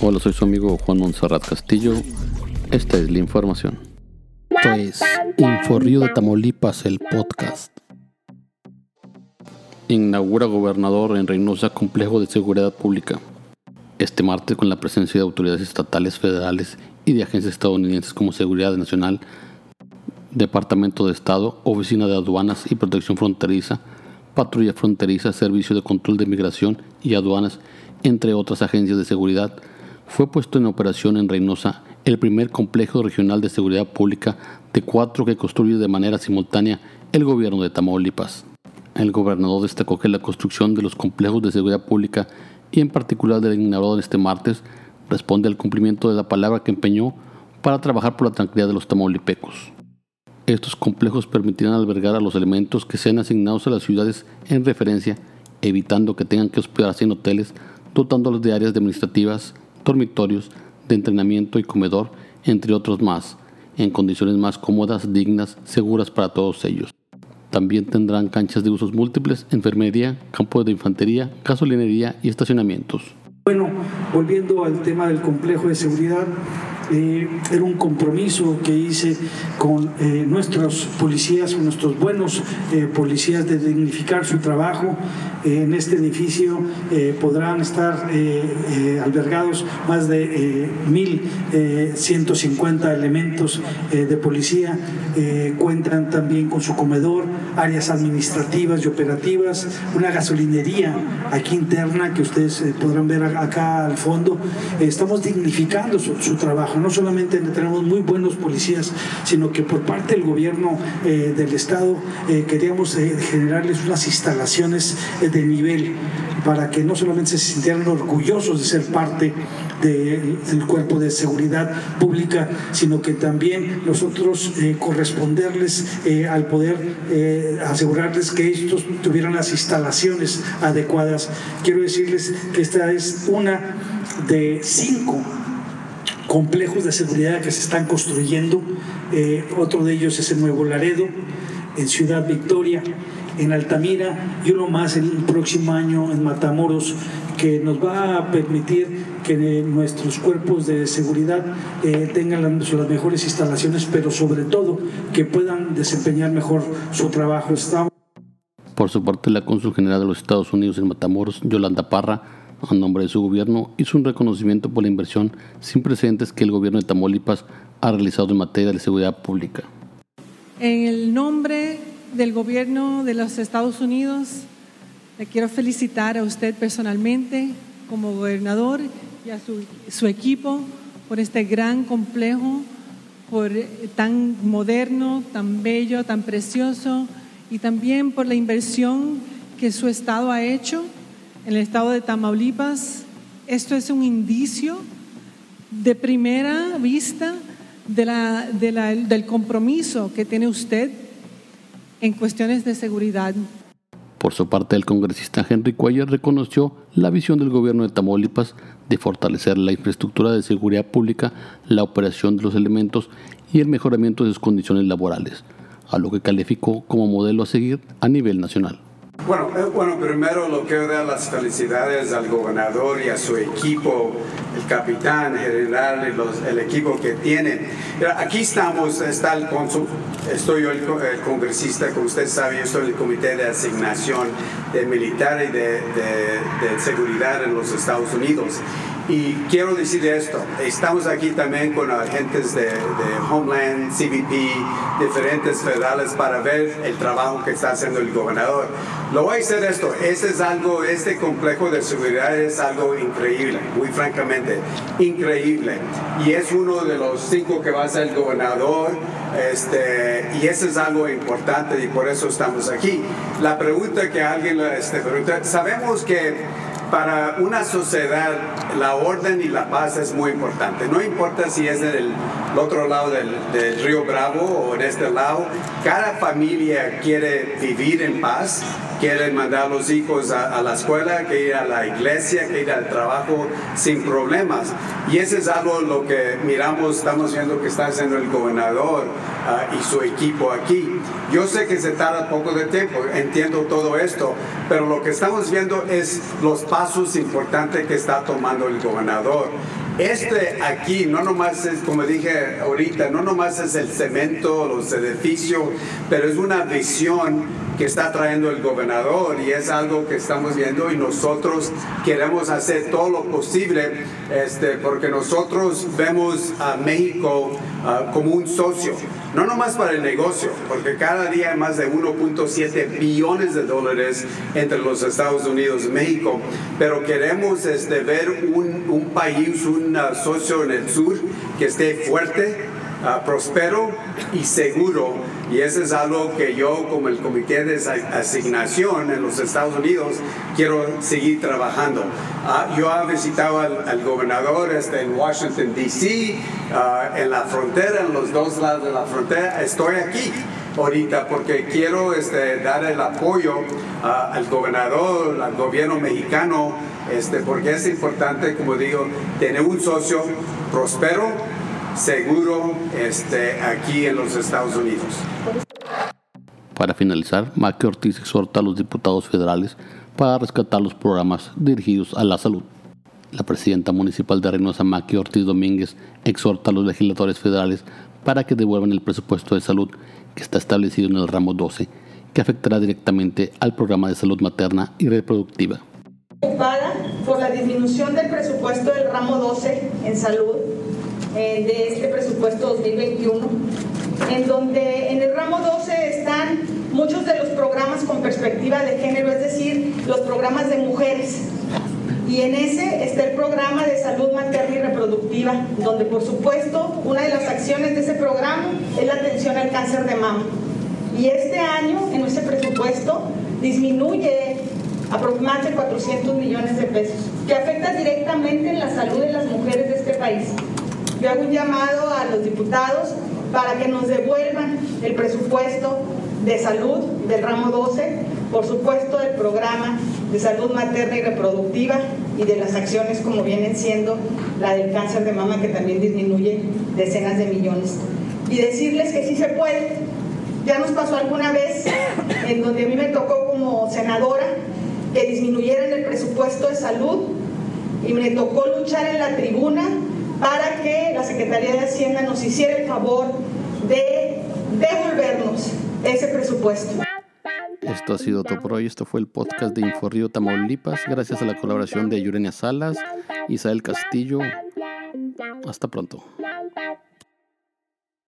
Hola, soy su amigo Juan Monserrat Castillo. Esta es la información. Esto es Inforrío de Tamaulipas, el podcast. Inaugura gobernador en Reynosa complejo de seguridad pública. Este martes, con la presencia de autoridades estatales, federales y de agencias estadounidenses como Seguridad Nacional, Departamento de Estado, Oficina de Aduanas y Protección Fronteriza, Patrulla Fronteriza, Servicio de Control de Migración y Aduanas, entre otras agencias de seguridad, fue puesto en operación en Reynosa el primer complejo regional de seguridad pública de cuatro que construye de manera simultánea el gobierno de Tamaulipas. El gobernador destacó que la construcción de los complejos de seguridad pública y en particular del inaugurado este martes responde al cumplimiento de la palabra que empeñó para trabajar por la tranquilidad de los tamaulipecos. Estos complejos permitirán albergar a los elementos que sean asignados a las ciudades en referencia, evitando que tengan que hospedarse en hoteles, dotándolos de áreas administrativas, dormitorios, de entrenamiento y comedor, entre otros más, en condiciones más cómodas, dignas, seguras para todos ellos. También tendrán canchas de usos múltiples, enfermería, campo de infantería, gasolinería y estacionamientos. Bueno, volviendo al tema del complejo de seguridad, eh, era un compromiso que hice con eh, nuestros policías, con nuestros buenos eh, policías de dignificar su trabajo. en este edificio podrán estar albergados más de 1.150 elementos de policía. cuentan también con su comedor, áreas administrativas y operativas, una gasolinería aquí interna que ustedes podrán ver acá al fondo. estamos dignificando su trabajo no solamente tenemos muy buenos policías, sino que por parte del gobierno eh, del Estado eh, queríamos eh, generarles unas instalaciones de nivel para que no solamente se sintieran orgullosos de ser parte del cuerpo de seguridad pública, sino que también nosotros corresponderles al poder asegurarles que estos tuvieran las instalaciones adecuadas. Quiero decirles que esta es una de cinco complejos de seguridad que se están construyendo. Eh, otro de ellos es en Nuevo Laredo, en Ciudad Victoria, en Altamira y uno más el próximo año en Matamoros, que nos va a permitir que nuestros cuerpos de seguridad eh, tengan las, las, mejores instalaciones, pero sobre todo que puedan desempeñar mejor su trabajo. Por su parte, la cónsul general de los Estados Unidos en Matamoros, Yolanda Parra, a nombre de su gobierno, hizo un reconocimiento por la inversión sin precedentes que el gobierno de Tamaulipas ha realizado en materia de seguridad pública. En el nombre del gobierno de los Estados Unidos, le quiero felicitar a usted personalmente como gobernador y a su, su equipo por este gran complejo, por tan moderno, tan bello, tan precioso y también por la inversión que su estado ha hecho en el estado de Tamaulipas, esto es un indicio de primera vista del compromiso que tiene usted en cuestiones de seguridad. Por su parte, el congresista Henry Cuellar reconoció la visión del gobierno de Tamaulipas de fortalecer la infraestructura de seguridad pública, la operación de los elementos y el mejoramiento de sus condiciones laborales, a lo que calificó como modelo a seguir a nivel nacional. Bueno, eh, bueno, primero lo quiero dar las felicidades al gobernador y a su equipo, el capitán general y los, el equipo que tienen. Aquí estamos, está el cónsul, estoy yo el, congresista, como usted sabe, yo en el comité de asignación de militar y de, de seguridad en los Estados Unidos. Y quiero decir esto, estamos aquí también con agentes de, Homeland, CBP, diferentes federales para ver el trabajo que está haciendo el gobernador. Lo voy a decir esto, este es algo, este complejo de seguridad es algo increíble, muy francamente, increíble. Y es uno de los cinco que va a ser el gobernador, este, y eso es algo importante y por eso estamos aquí. La pregunta que alguien este, pregunta, sabemos que para una sociedad la orden y la paz es muy importante. No importa si es del otro lado del, río Bravo o en este lado, cada familia quiere vivir en paz, quiere mandar a los hijos a, la escuela, que ir a la iglesia, que ir al trabajo sin problemas. Y eso es algo lo que miramos, estamos viendo que está haciendo el gobernador ah, y su equipo aquí. Yo sé que se tarda poco de tiempo, entiendo todo esto, pero lo que estamos viendo es los pasos importantes que está tomando el gobernador. este aquí no nomás es, como dije ahorita, no nomás es el cemento, los edificios, pero es una visión que está trayendo el gobernador y es algo que estamos viendo y nosotros queremos hacer todo lo posible este, porque nosotros vemos a México ah, como un socio, no nomás para el negocio, porque cada día hay más de 1.7 billones de dólares entre los Estados Unidos y México, pero queremos este, ver un, país, un socio en el sur que esté fuerte, uh, próspero y seguro. Y eso es algo que yo, como el comité de asignación en los Estados Unidos, quiero seguir trabajando. Uh, yo he visitado al, gobernador este, en Washington, D.C., en la frontera, en los dos lados de la frontera. Estoy aquí ahorita porque quiero este, dar el apoyo al gobernador, al gobierno mexicano, este, porque es importante, como digo, tener un socio próspero, seguro, este, aquí en los Estados Unidos. Para finalizar, Maque Ortiz exhorta a los diputados federales para rescatar los programas dirigidos a la salud. La presidenta municipal de Reynosa, Maqui Ortiz Domínguez, exhorta a los legisladores federales para que devuelvan el presupuesto de salud que está establecido en el ramo 12, que afectará directamente al programa de salud materna y reproductiva. Preocupada por la disminución del presupuesto del ramo 12 en salud eh, de este presupuesto 2021, en donde en el ramo 12 están muchos de los programas con perspectiva de género, es decir, los programas de mujeres. Y en ese está el programa de salud materna y reproductiva, donde por supuesto una de las acciones de ese programa es la atención al cáncer de mama. Y este año, en ese presupuesto, disminuye aproximadamente 400 millones de pesos, que afecta directamente en la salud de las mujeres de este país. Yo hago un llamado a los diputados para que nos devuelvan el presupuesto de salud del ramo 12, por supuesto del programa de salud materna y reproductiva y de las acciones como vienen siendo la del cáncer de mama que también disminuye decenas de millones. Y decirles que sí se puede. Ya nos pasó alguna vez en donde a mí me tocó como senadora que disminuyeran el presupuesto de salud y me tocó luchar en la tribuna para que la Secretaría de Hacienda nos hiciera el favor de devolvernos ese presupuesto. Esto ha sido todo por hoy. Esto fue el podcast de Inforrío Tamaulipas. Gracias a la colaboración de Yurenia Salas, Isabel Castillo. Hasta pronto.